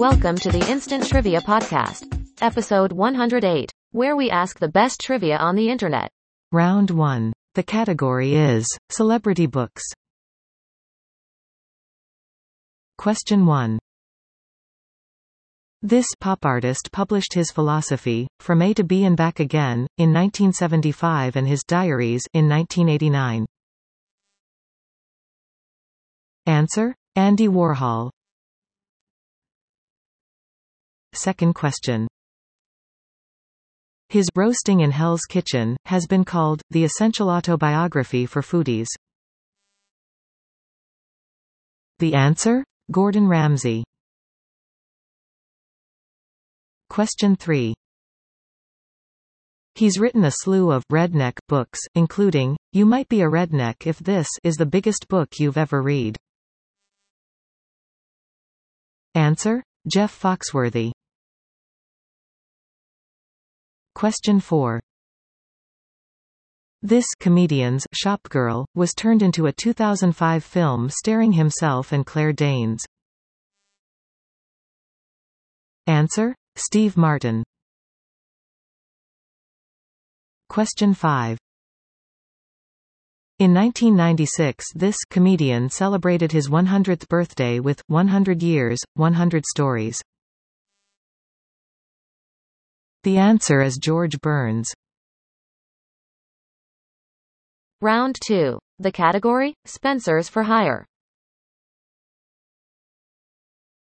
Welcome to the Instant Trivia Podcast, episode 108, where we ask the best trivia on the internet. Round 1. The category is Celebrity Books. Question 1. This pop artist published his philosophy, From A to B and Back Again, in 1975 and his diaries in 1989. Answer? Andy Warhol. Second question. His Roasting in Hell's Kitchen has been called the essential autobiography for foodies. The answer? Gordon Ramsay. Question 3. He's written a slew of redneck books, including You Might Be a Redneck If This is the Biggest Book You've Ever Read. Answer? Jeff Foxworthy. Question 4. This comedian's Shopgirl was turned into a 2005 film starring himself and Claire Danes. Answer? Steve Martin. Question 5. In 1996 this comedian celebrated his 100th birthday with 100 Years, 100 Stories. The answer is George Burns. Round 2. The category? Spencer's for Hire.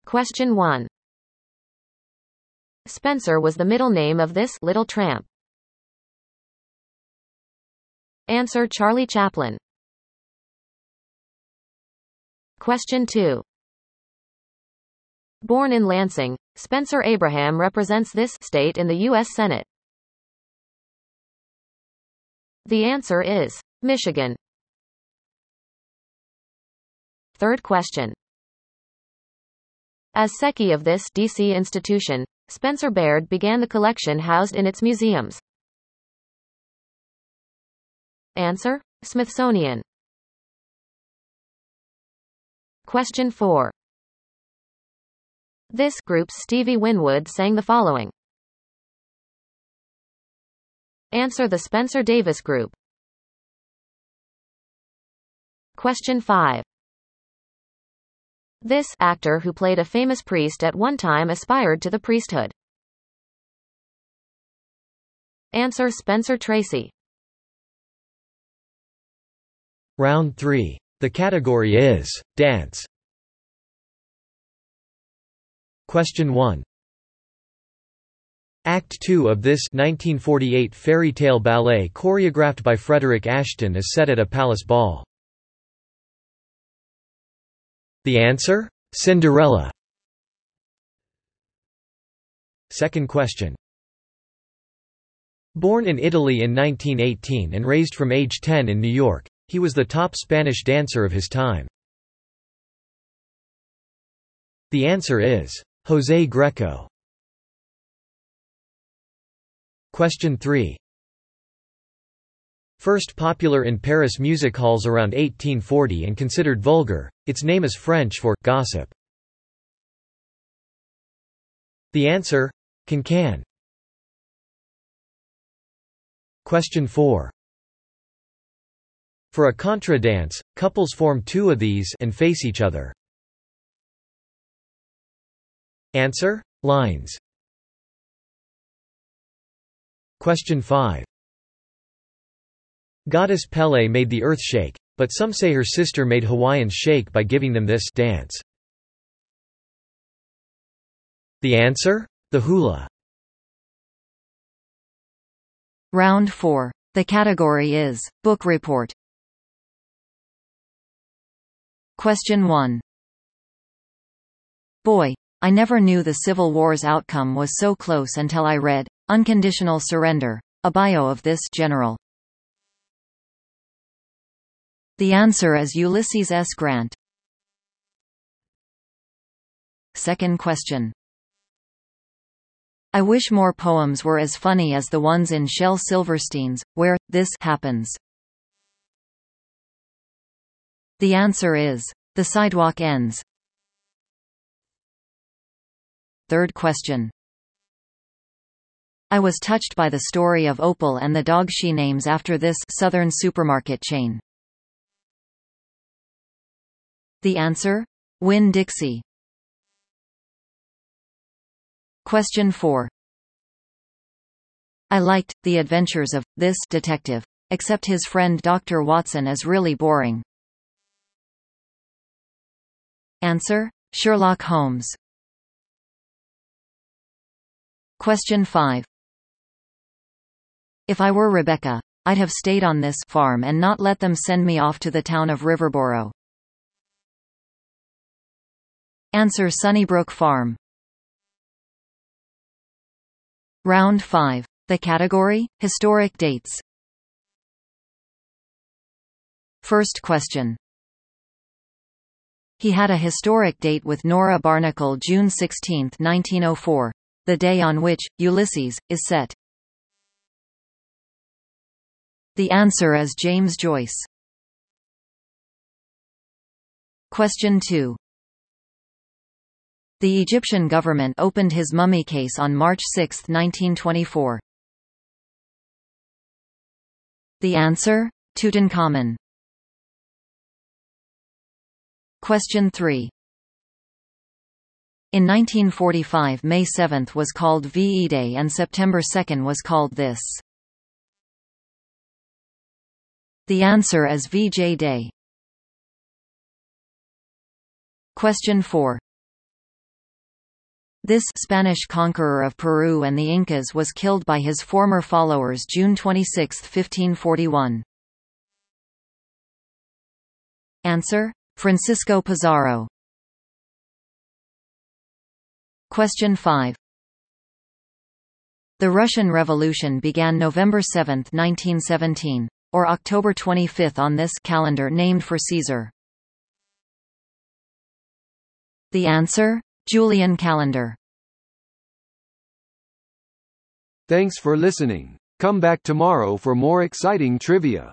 Question 1. Spencer was the middle name of this little tramp. Answer Charlie Chaplin. Question 2. Born in Lansing, Spencer Abraham represents this state in the U.S. Senate. The answer is Michigan. Third question. As Secchi of this D.C. institution, Spencer Baird began the collection housed in its museums. Answer? Smithsonian. Question 4. This group's Stevie Winwood sang the following. Answer the Spencer Davis Group. Question 5. This actor who played a famous priest at one time aspired to the priesthood. Answer Spencer Tracy. Round 3. The category is Dance. Question 1. Act 2 of this 1948 fairy tale ballet choreographed by Frederick Ashton is set at a palace ball. The answer? Cinderella. Second question. Born in Italy in 1918 and raised from age 10 in New York, he was the top Spanish dancer of his time. The answer is José Greco. Question 3. First popular in Paris music halls around 1840 and considered vulgar, its name is French for gossip. The answer? Can-can. Question 4. For a contra dance, couples form two of these and face each other. Answer? Lines. Question 5. Goddess Pele made the earth shake, but some say her sister made Hawaiians shake by giving them this dance. The answer? The hula. Round 4. The category is Book Report. Question 1. Boy, I never knew the Civil War's outcome was so close until I read Unconditional Surrender, a bio of this general. The answer is Ulysses S. Grant. Second question. I wish more poems were as funny as the ones in Shel Silverstein's, where, this happens. The answer is, The Sidewalk Ends. Third question. I was touched by the story of Opal and the dog she names after this southern supermarket chain. The answer? Winn-Dixie. Question 4. I liked the adventures of this detective, except his friend Dr. Watson is really boring. Answer: Sherlock Holmes. Question 5. If I were Rebecca, I'd have stayed on this farm and not let them send me off to the town of Riverboro. Answer Sunnybrook Farm. Round 5. The category? Historic dates. First question. He had a historic date with Nora Barnacle June 16, 1904, the day on which, Ulysses, is set. The answer is James Joyce. Question 2. The Egyptian government opened his mummy case on March 6, 1924. The answer? Tutankhamun. Question 3. In 1945 May 7 was called VE Day and September 2 was called this. The answer is VJ Day. Question 4. This Spanish conqueror of Peru and the Incas was killed by his former followers June 26, 1541. Answer: Francisco Pizarro. Question 5. The Russian Revolution began November 7, 1917 or October 25 on this calendar named for Caesar? The answer? Julian calendar. Thanks for listening. Come back tomorrow for more exciting trivia.